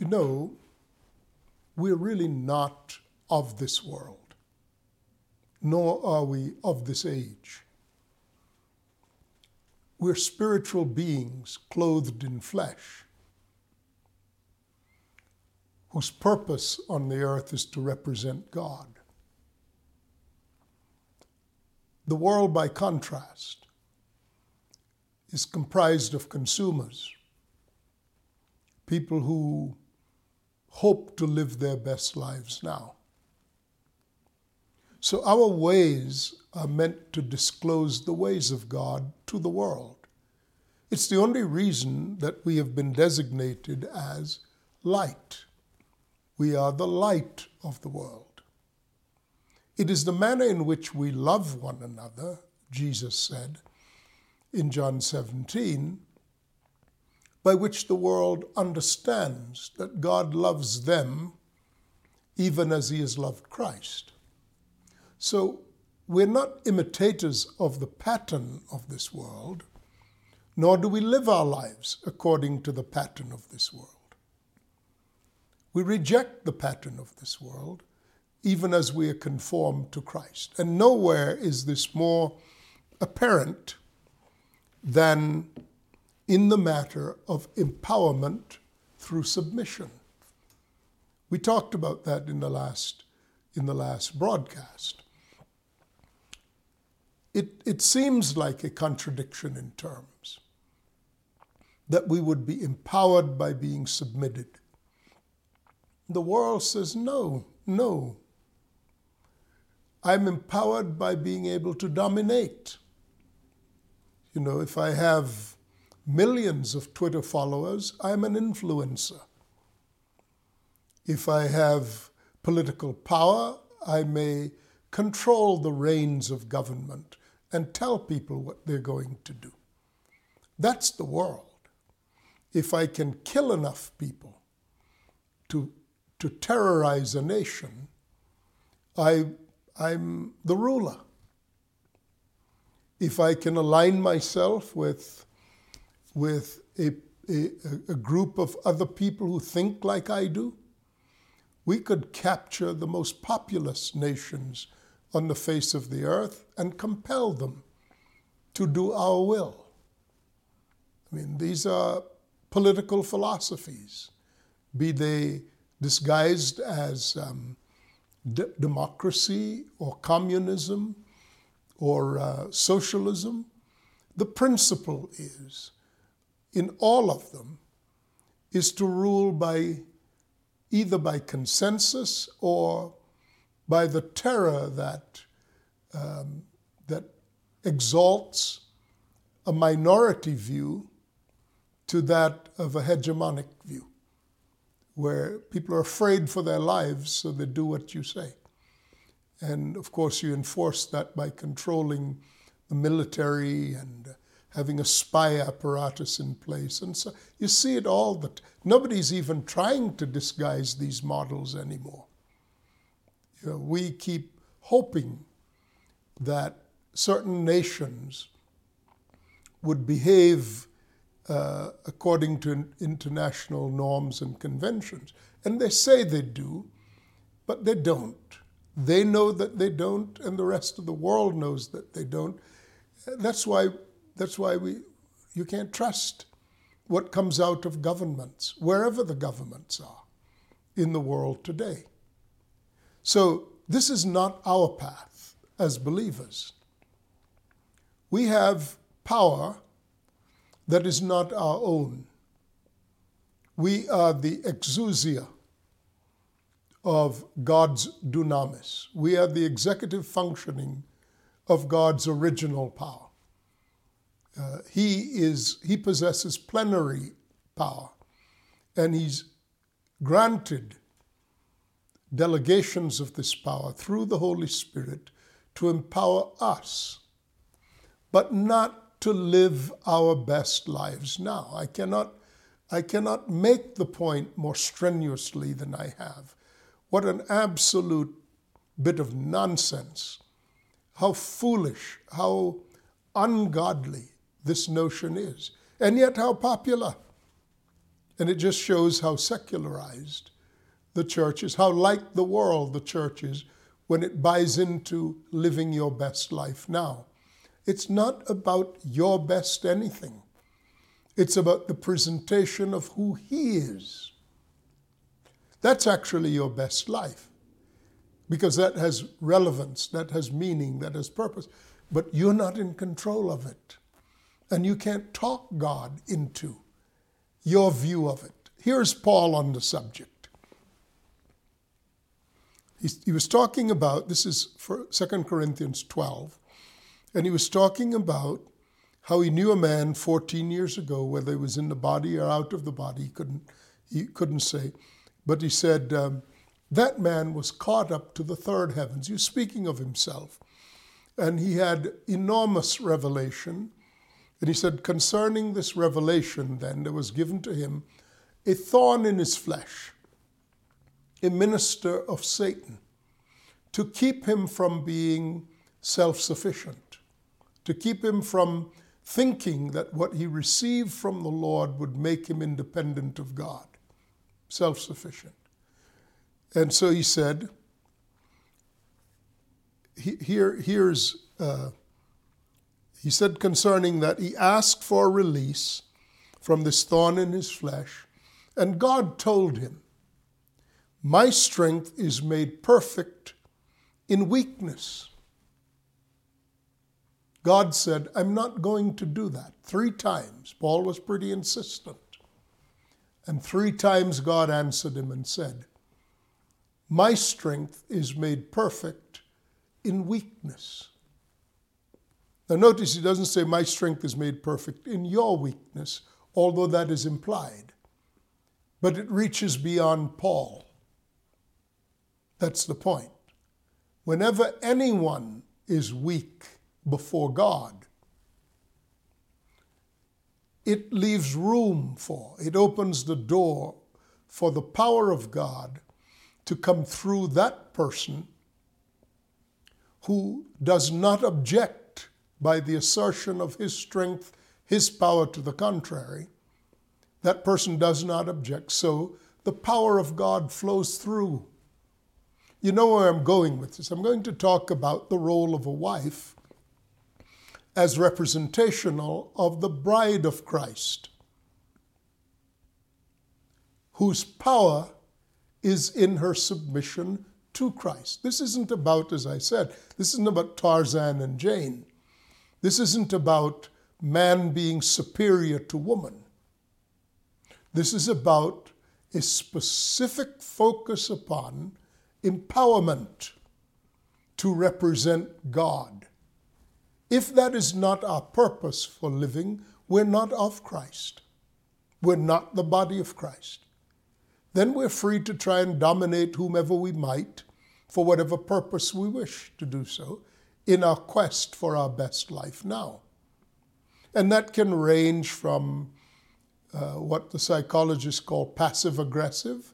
You know, we're really not of this world, nor are we of this age. We're spiritual beings clothed in flesh, whose purpose on the earth is to represent God. The world, by contrast, is comprised of consumers, people who hope to live their best lives now. So our ways are meant to disclose the ways of God to the world. It's the only reason that we have been designated as light. We are the light of the world. It is the manner in which we love one another, Jesus said in John 17, by which the world understands that God loves them even as he has loved Christ. So we're not imitators of the pattern of this world, nor do we live our lives according to the pattern of this world. We reject the pattern of this world, even as we are conformed to Christ. And nowhere is this more apparent than in the matter of empowerment through submission. We talked about that in the last, in the last broadcast. It, it seems like a contradiction in terms that we would be empowered by being submitted. The world says, no, no. I'm empowered by being able to dominate. You know, if I have millions of Twitter followers, I'm an influencer. If I have political power, I may control the reins of government and tell people what they're going to do. That's the world. If I can kill enough people to, to terrorize a nation, I, I'm the ruler if I can align myself with, with a, a, a group of other people who think like I do, we could capture the most populous nations on the face of the earth and compel them to do our will. I mean, these are political philosophies, be they disguised as um, d- democracy or communism or uh, socialism. The principle is, in all of them, is to rule by either by consensus or by the terror that, um, that exalts a minority view to that of a hegemonic view, where people are afraid for their lives, so they do what you say. And of course, you enforce that by controlling the military and having a spy apparatus in place. And so you see it all that nobody's even trying to disguise these models anymore. You know, we keep hoping that certain nations would behave uh, according to international norms and conventions. And they say they do, but they don't. They know that they don't, and the rest of the world knows that they don't. That's why, that's why we, you can't trust what comes out of governments, wherever the governments are in the world today. So, this is not our path as believers. We have power that is not our own. We are the exousia of God's dunamis. We are the executive functioning of God's original power. Uh, he is he possesses plenary power, and he's granted delegations of this power through the Holy Spirit to empower us, but not to live our best lives now. I cannot, I cannot make the point more strenuously than I have. What an absolute bit of nonsense. How foolish, how ungodly this notion is, and yet how popular. And it just shows how secularized the church is, how like the world the church is when it buys into living your best life now. It's not about your best anything. It's about the presentation of who He is. That's actually your best life because that has relevance, that has meaning, that has purpose. But you're not in control of it. And you can't talk God into your view of it. Here's Paul on the subject. He, he was talking about, this is for 2 Corinthians 12, and he was talking about how he knew a man 14 years ago, whether he was in the body or out of the body, he couldn't, he couldn't say. But he said, um, that man was caught up to the third heavens. He was speaking of himself. And he had enormous revelation. And he said, concerning this revelation, then, there was given to him a thorn in his flesh, a minister of Satan, to keep him from being self sufficient, to keep him from thinking that what he received from the Lord would make him independent of God, self sufficient. And so he said, here, here's, uh, he said concerning that, he asked for release from this thorn in his flesh, and God told him, My strength is made perfect in weakness. God said, I'm not going to do that. Three times. Paul was pretty insistent. And three times God answered him and said, My strength is made perfect in weakness. Now, notice he doesn't say, My strength is made perfect in your weakness, although that is implied. But it reaches beyond Paul. That's the point. Whenever anyone is weak, before God. It leaves room for, it opens the door for the power of God to come through that person who does not object by the assertion of his strength, his power to the contrary. That person does not object. So the power of God flows through. You know where I'm going with this. I'm going to talk about the role of a wife as representational of the bride of Christ, whose power is in her submission to Christ. This isn't about, as I said, this isn't about Tarzan and Jane. This isn't about man being superior to woman. This is about a specific focus upon empowerment to represent God. If that is not our purpose for living, we're not of Christ. We're not the body of Christ. Then we're free to try and dominate whomever we might for whatever purpose we wish to do so in our quest for our best life now. And that can range from uh, what the psychologists call passive aggressive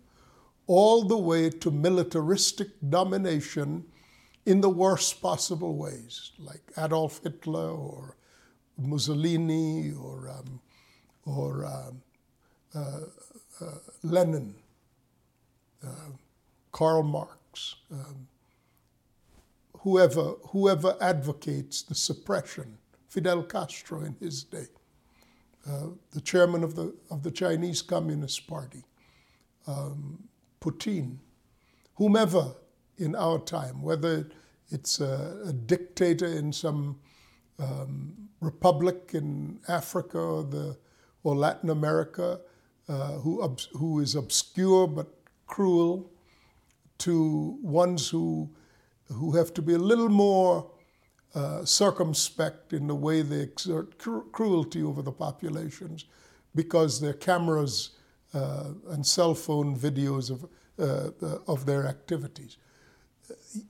all the way to militaristic domination in the worst possible ways, like Adolf Hitler or Mussolini or, um, or um, uh, uh, Lenin, uh, Karl Marx, um, whoever, whoever advocates the suppression, Fidel Castro in his day, uh, the chairman of the, of the Chinese Communist Party, um, Putin, whomever in our time, whether it's a, a dictator in some um, republic in Africa or, the, or Latin America uh, who, who is obscure but cruel, to ones who, who have to be a little more uh, circumspect in the way they exert cru- cruelty over the populations because their cameras uh, and cell phone videos of, uh, of their activities.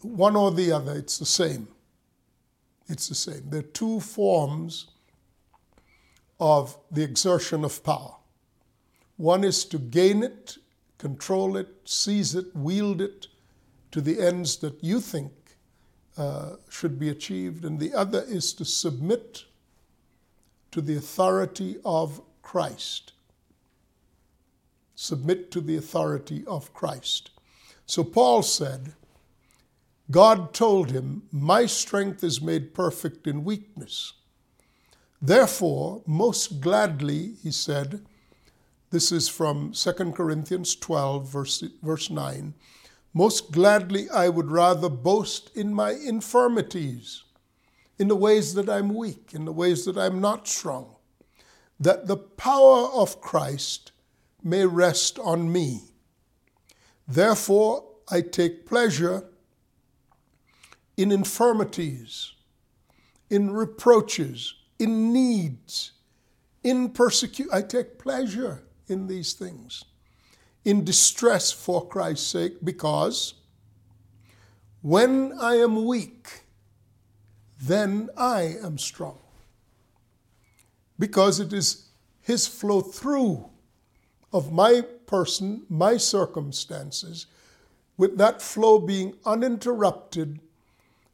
One or the other, it's the same. It's the same. There are two forms of the exertion of power. One is to gain it, control it, seize it, wield it to the ends that you think uh, should be achieved, and the other is to submit to the authority of Christ submit to the authority of Christ. So Paul said, God told him, My strength is made perfect in weakness. Therefore, most gladly, he said, this is from 2 Corinthians 12, verse, verse 9, most gladly I would rather boast in my infirmities, in the ways that I'm weak, in the ways that I'm not strong, that the power of Christ may rest on me. Therefore, I take pleasure in infirmities, in reproaches, in needs, in persecution. I take pleasure in these things, in distress for Christ's sake, because when I am weak, then I am strong. Because it is His flow through of my person, my circumstances, with that flow being uninterrupted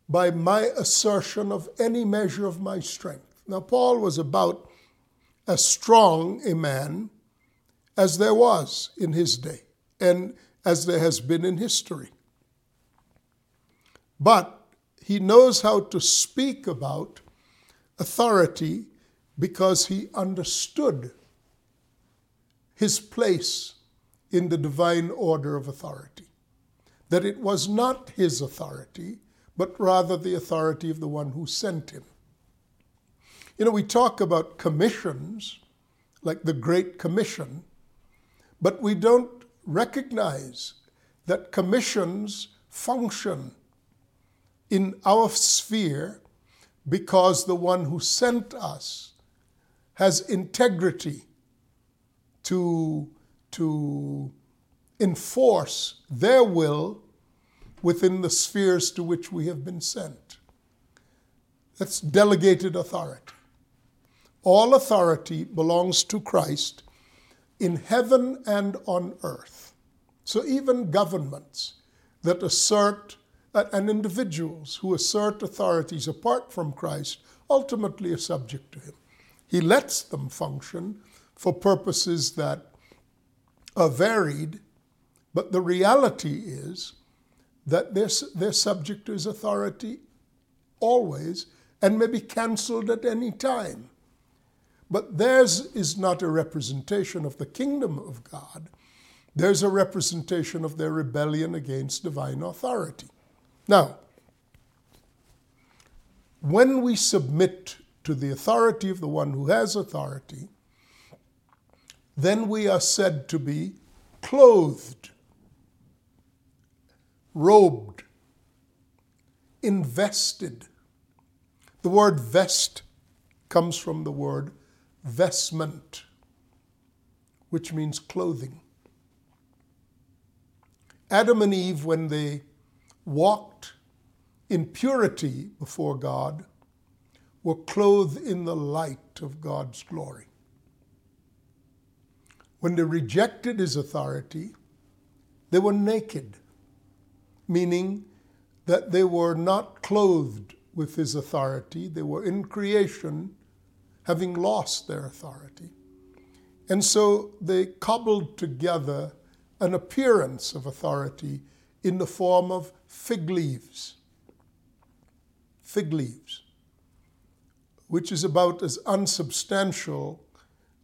by my assertion of any measure of my strength. Now, Paul was about as strong a man as there was in his day and as there has been in history. But he knows how to speak about authority because he understood his place in the divine order of authority. That it was not his authority, but rather the authority of the one who sent him. You know, we talk about commissions, like the Great Commission, but we don't recognize that commissions function in our sphere because the one who sent us has integrity to, to enforce their will within the spheres to which we have been sent. That's delegated authority. All authority belongs to Christ in heaven and on earth. So even governments that assert, and individuals who assert authorities apart from Christ ultimately are subject to him. He lets them function for purposes that are varied, but the reality is that they're, they're subject to his authority always and may be cancelled at any time. But theirs is not a representation of the kingdom of God. There's a representation of their rebellion against divine authority. Now, when we submit to the authority of the one who has authority, then we are said to be clothed, robed, invested. The word vest comes from the word vestment, which means clothing. Adam and Eve, when they walked in purity before God, were clothed in the light of God's glory. When they rejected his authority, they were naked, meaning that they were not clothed with his authority. They were in creation having lost their authority. And so they cobbled together an appearance of authority in the form of fig leaves. Fig leaves, which is about as unsubstantial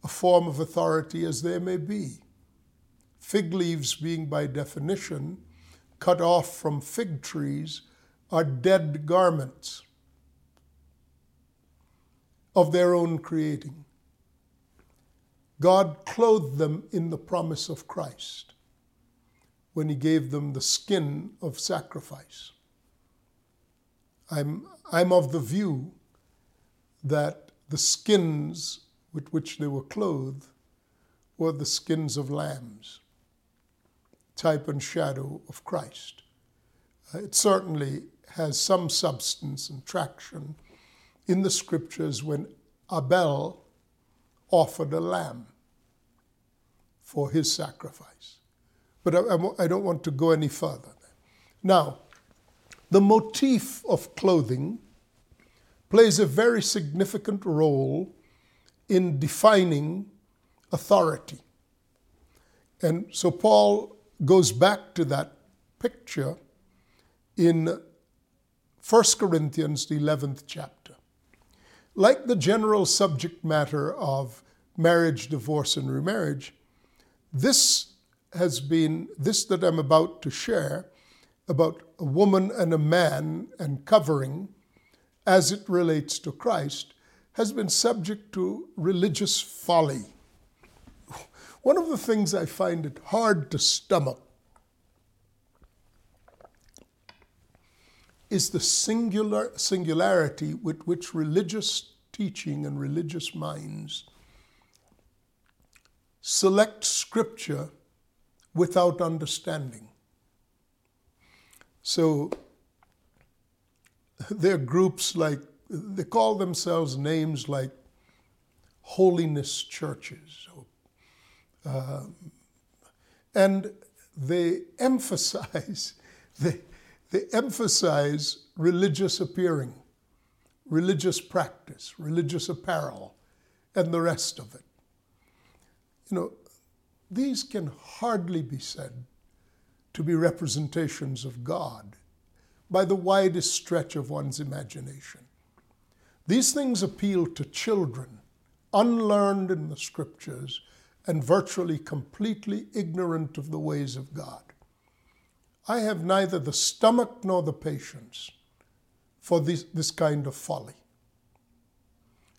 a form of authority as there may be. Fig leaves, being by definition cut off from fig trees, are dead garments of their own creating. God clothed them in the promise of Christ when he gave them the skin of sacrifice. I'm, I'm of the view that the skins with which they were clothed were the skins of lambs, type and shadow of Christ. Uh, it certainly has some substance and traction in the scriptures when Abel offered a lamb for his sacrifice. But I, I, don't want to go any further. Now, the motif of clothing plays a very significant role in defining authority. And so Paul goes back to that picture in 1 Corinthians, the 11th chapter. Like the general subject matter of marriage, divorce, and remarriage, this has been, this that I'm about to share about a woman and a man and covering as it relates to Christ has been subject to religious folly. One of the things I find it hard to stomach is the singular singularity with which religious teaching and religious minds select scripture without understanding. So there are groups like, they call themselves names like holiness churches. Uh, and they emphasize, they, they emphasize religious appearing, religious practice, religious apparel, and the rest of it. You know, these can hardly be said to be representations of God by the widest stretch of one's imagination. These things appeal to children, unlearned in the scriptures and virtually completely ignorant of the ways of God. I have neither the stomach nor the patience for this, this kind of folly.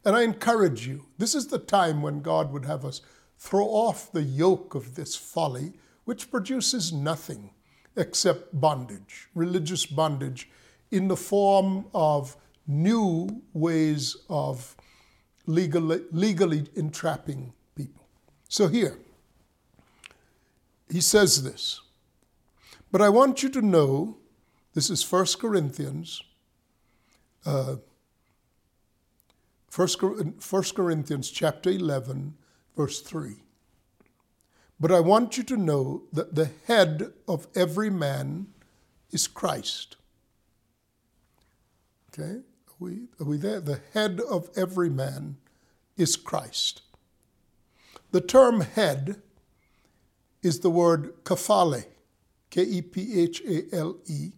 And I encourage you, this is the time when God would have us throw off the yoke of this folly, which produces nothing except bondage, religious bondage, in the form of new ways of legally, legally entrapping people. So here, he says this. But I want you to know, this is 1 Corinthians, uh, 1 Corinthians chapter 11, verse 3. But I want you to know that the head of every man is Christ. Okay? Are we, are we there? The head of every man is Christ. The term head is the word kephale, K E P H A L E,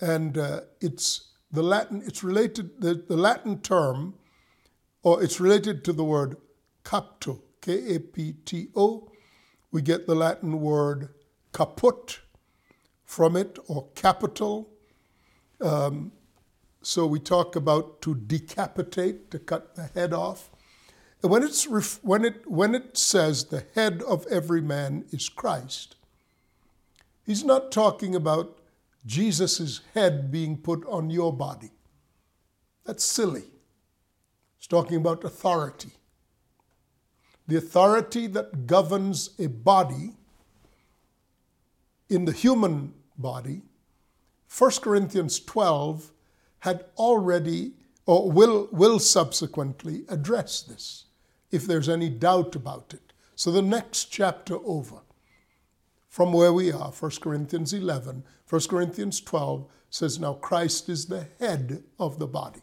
and uh, it's the Latin, it's related, the, the Latin term, or it's related to the word capto, K A P T O. We get the Latin word caput from it, or capital. Um, so we talk about to decapitate, to cut the head off. And when, it's when, it, when it says the head of every man is Christ, he's not talking about Jesus' head being put on your body. That's silly. He's talking about authority the authority that governs a body in the human body, 1 Corinthians 12 had already or will, will subsequently address this if there's any doubt about it. So the next chapter over, from where we are, 1 Corinthians 11, 1 Corinthians 12 says, Now Christ is the head of the body.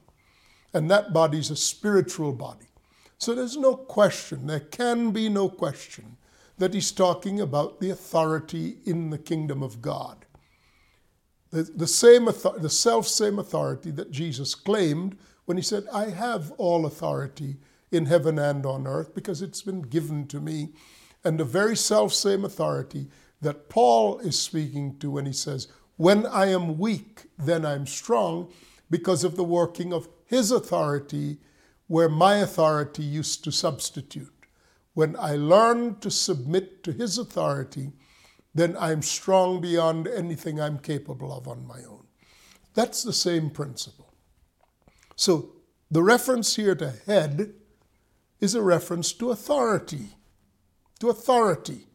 And that body is a spiritual body. So there's no question, there can be no question, that he's talking about the authority in the kingdom of God. The, the, same the self same authority that Jesus claimed when he said, I have all authority in heaven and on earth because it's been given to me. And the very self same authority that Paul is speaking to when he says, When I am weak, then I'm strong, because of the working of his authority where my authority used to substitute. When I learn to submit to his authority, then I'm strong beyond anything I'm capable of on my own. That's the same principle. So the reference here to head is a reference to authority. To authority.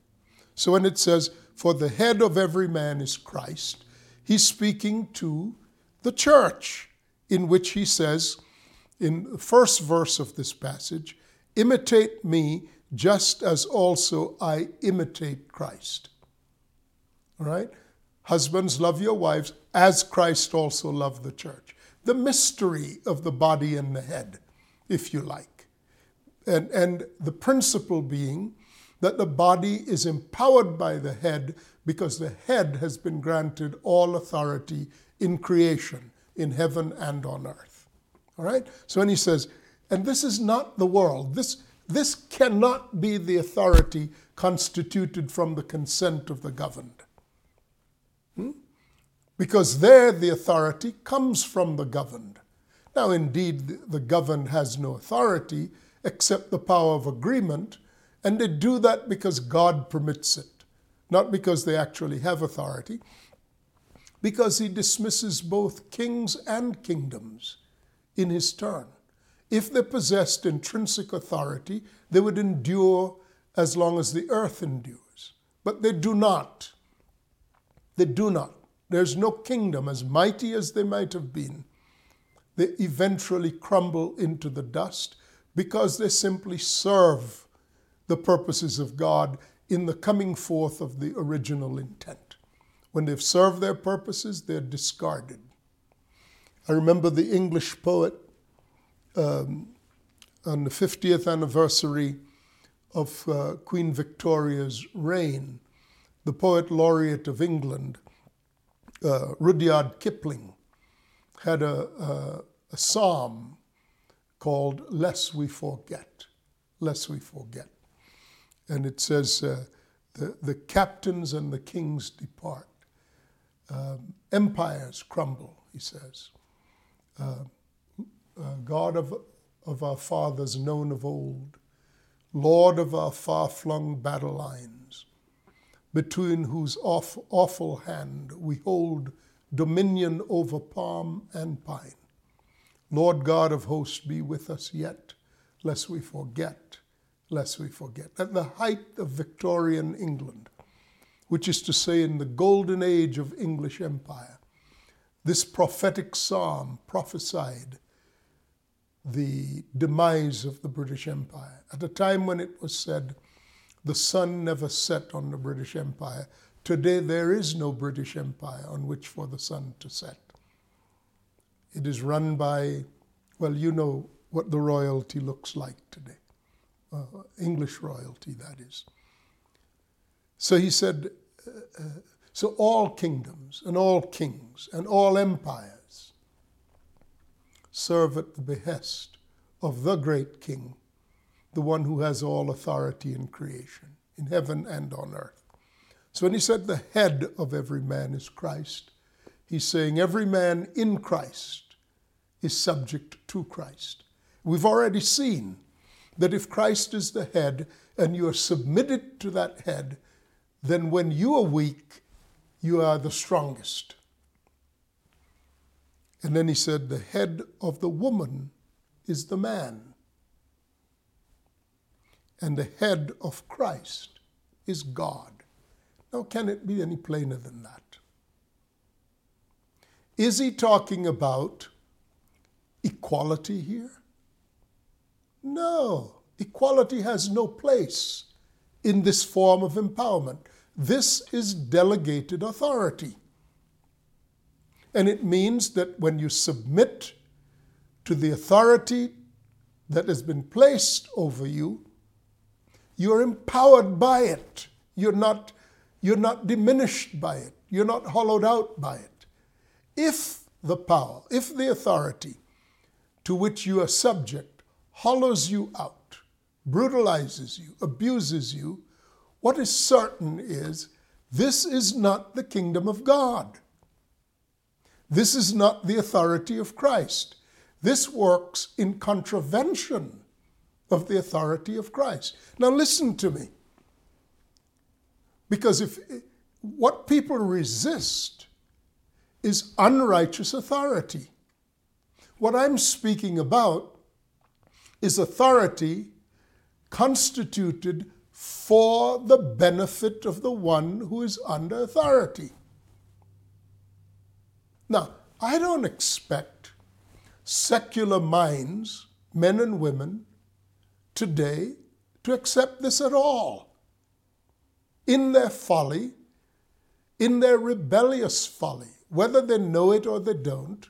So when it says, For the head of every man is Christ, he's speaking to the church, in which he says, in the first verse of this passage, imitate me just as also I imitate Christ. All right? Husbands, love your wives as Christ also loved the church. The mystery of the body and the head, if you like. And, and the principle being that the body is empowered by the head because the head has been granted all authority in creation, in heaven and on earth. All right? So when he says, and this is not the world, this, this cannot be the authority constituted from the consent of the governed. Hmm? Because there the authority comes from the governed. Now, indeed, the governed has no authority except the power of agreement, and they do that because God permits it, not because they actually have authority, because He dismisses both kings and kingdoms in His turn. If they possessed intrinsic authority, they would endure as long as the earth endures. But they do not. They do not. There's no kingdom, as mighty as they might have been, they eventually crumble into the dust because they simply serve the purposes of God in the coming forth of the original intent. When they've served their purposes, they're discarded. I remember the English poet um, on the 50th anniversary of uh, Queen Victoria's reign, the poet laureate of England, uh, Rudyard Kipling, had a, a, a psalm called Lest We Forget. Lest We Forget. And it says, uh, the, the captains and the kings depart. Um, empires crumble, he says. Uh, uh, God of, of our fathers, known of old, Lord of our far flung battle lines, between whose awful, awful hand we hold dominion over palm and pine. Lord God of hosts, be with us yet, lest we forget, lest we forget. At the height of Victorian England, which is to say, in the golden age of English empire, this prophetic psalm prophesied the demise of the British Empire. At a time when it was said, the sun never set on the British Empire. Today there is no British Empire on which for the sun to set. It is run by, well, you know what the royalty looks like today. Uh, English royalty, that is. So he said, uh, uh, so all kingdoms and all kings and all empires serve at the behest of the great King, the one who has all authority in creation, in heaven and on earth. So when he said the head of every man is Christ, he's saying every man in Christ is subject to Christ. We've already seen that if Christ is the head and you are submitted to that head, then when you are weak, you are the strongest. And then he said, The head of the woman is the man, and the head of Christ is God. Now, can it be any plainer than that? Is he talking about equality here? No, equality has no place in this form of empowerment. This is delegated authority. And it means that when you submit to the authority that has been placed over you, you're empowered by it. You're not, you're not diminished by it. You're not hollowed out by it. If the power, if the authority to which you are subject hollows you out, brutalizes you, abuses you, what is certain is this is not the kingdom of God. This is not the authority of Christ. This works in contravention of the authority of Christ. Now, listen to me. Because if what people resist is unrighteous authority, what I'm speaking about is authority constituted for the benefit of the one who is under authority. Now, I don't expect secular minds, men and women, today to accept this at all. In their folly, in their rebellious folly, whether they know it or they don't,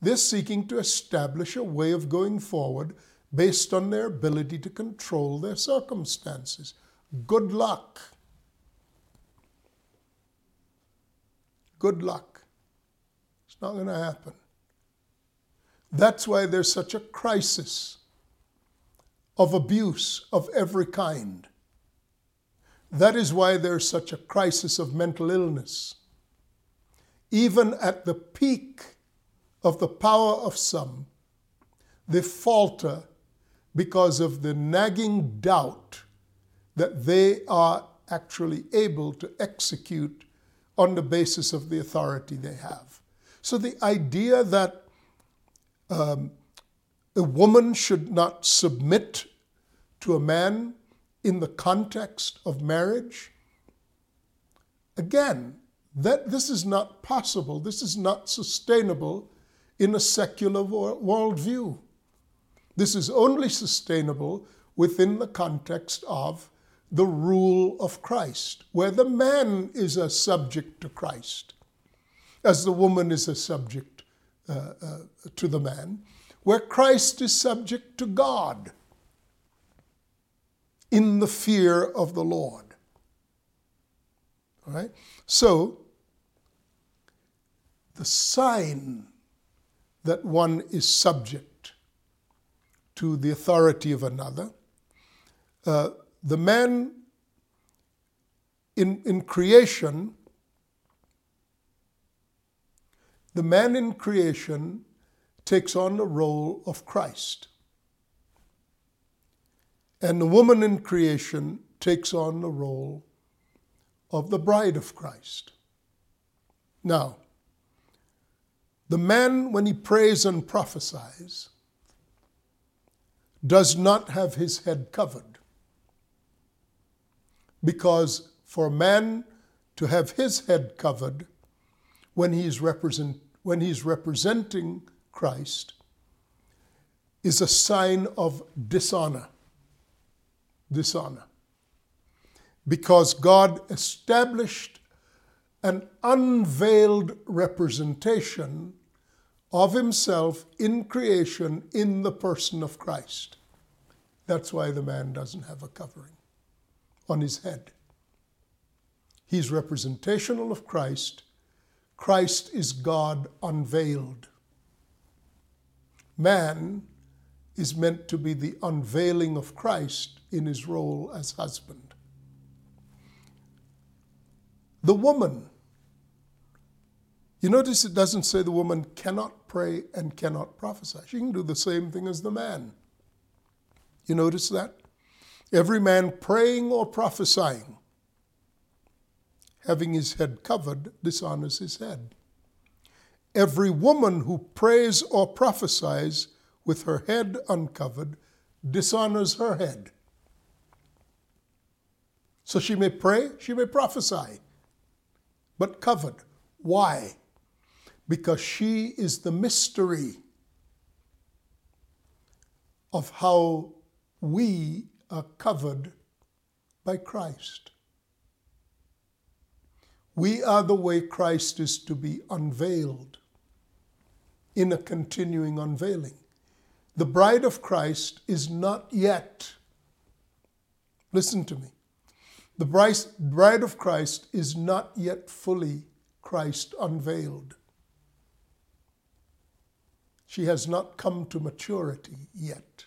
they're seeking to establish a way of going forward based on their ability to control their circumstances. good luck. Good luck. It's not going to happen. That's why there's such a crisis of abuse of every kind. That is why there's such a crisis of mental illness. Even at the peak of the power of some, they falter because of the nagging doubt that they are actually able to execute on the basis of the authority they have. So the idea that um, a woman should not submit to a man in the context of marriage, again, that this is not possible. This is not sustainable in a secular worldview. This is only sustainable within the context of the rule of Christ, where the man is a subject to Christ, as the woman is a subject uh, uh, to the man, where Christ is subject to God in the fear of the Lord. All right? So, the sign that one is subject to the authority of another, uh, the man in, in creation, the man in creation takes on the role of Christ. And the woman in creation takes on the role of the bride of Christ. Now, the man, when he prays and prophesies, does not have his head covered. Because for man to have his head covered when he's, represent, when he's representing Christ is a sign of dishonor. Dishonor. Because God established an unveiled representation of himself in creation in the person of Christ. That's why the man doesn't have a covering on his head. He's representational of Christ. Christ is God unveiled. Man is meant to be the unveiling of Christ in his role as husband. The woman, you notice it doesn't say the woman cannot pray and cannot prophesy. She can do the same thing as the man. You notice that? Every man praying or prophesying, having his head covered, dishonors his head. Every woman who prays or prophesies with her head uncovered dishonors her head. So she may pray, she may prophesy, but covered. Why? Because she is the mystery of how we are covered by Christ. We are the way Christ is to be unveiled in a continuing unveiling. The bride of Christ is not yet, listen to me, the bride of Christ is not yet fully Christ unveiled. She has not come to maturity yet.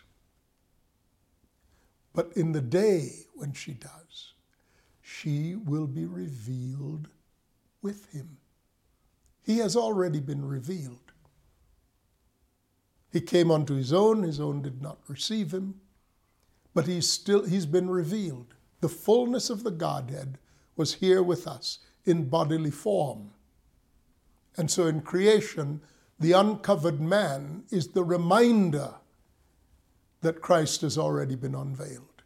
But in the day when she does, she will be revealed with him. He has already been revealed. He came unto his own, his own did not receive him, but he's still he's been revealed. The fullness of the Godhead was here with us in bodily form. And so in creation, the uncovered man is the reminder that Christ has already been unveiled,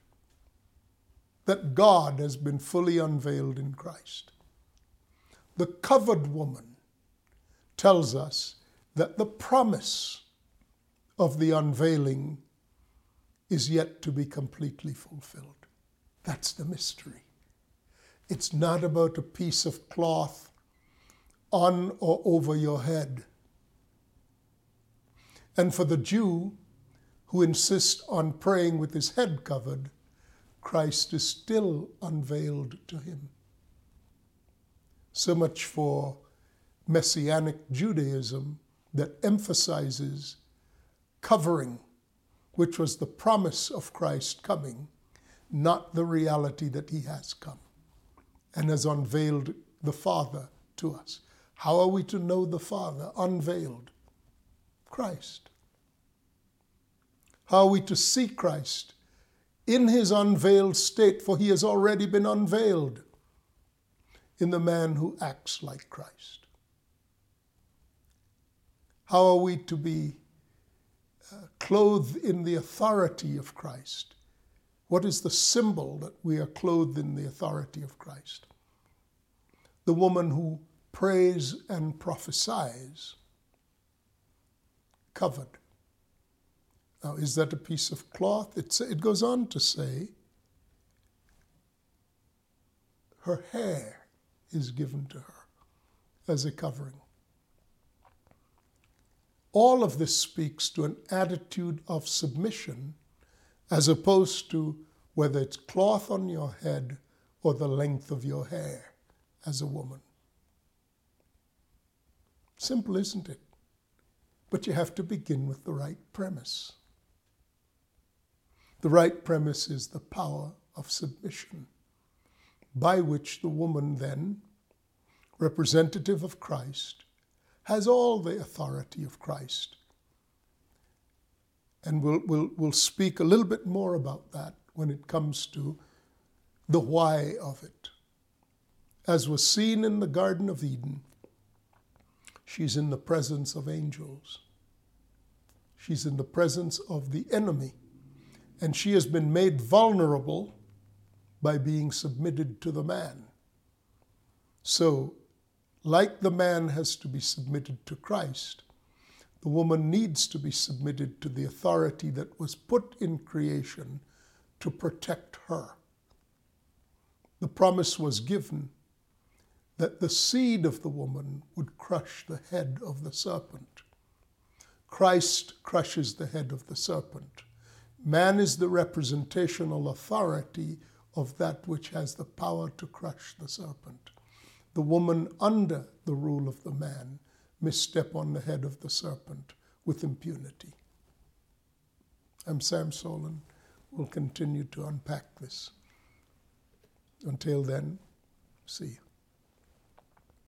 that God has been fully unveiled in Christ. The covered woman tells us that the promise of the unveiling is yet to be completely fulfilled. That's the mystery. It's not about a piece of cloth on or over your head. And for the Jew who insists on praying with his head covered, Christ is still unveiled to him. So much for Messianic Judaism that emphasizes covering, which was the promise of Christ coming, not the reality that he has come and has unveiled the Father to us. How are we to know the Father unveiled? Christ. How are we to see Christ? In his unveiled state, for he has already been unveiled in the man who acts like Christ. How are we to be uh, clothed in the authority of Christ? What is the symbol that we are clothed in the authority of Christ? The woman who prays and prophesies, covered. Now, is that a piece of cloth? It's, it goes on to say, her hair is given to her as a covering. All of this speaks to an attitude of submission as opposed to whether it's cloth on your head or the length of your hair as a woman. Simple, isn't it? But you have to begin with the right premise. The right premise is the power of submission, by which the woman then, representative of Christ, has all the authority of Christ. And we'll, we'll, we'll speak a little bit more about that when it comes to the why of it. As was seen in the Garden of Eden, she's in the presence of angels. She's in the presence of the enemy. And she has been made vulnerable by being submitted to the man. So like the man has to be submitted to Christ, the woman needs to be submitted to the authority that was put in creation to protect her. The promise was given that the seed of the woman would crush the head of the serpent. Christ crushes the head of the serpent. Man is the representational authority of that which has the power to crush the serpent the woman under the rule of the man misstep on the head of the serpent with impunity. I'm Sam Soleyn. We'll continue to unpack this. Until then, see you.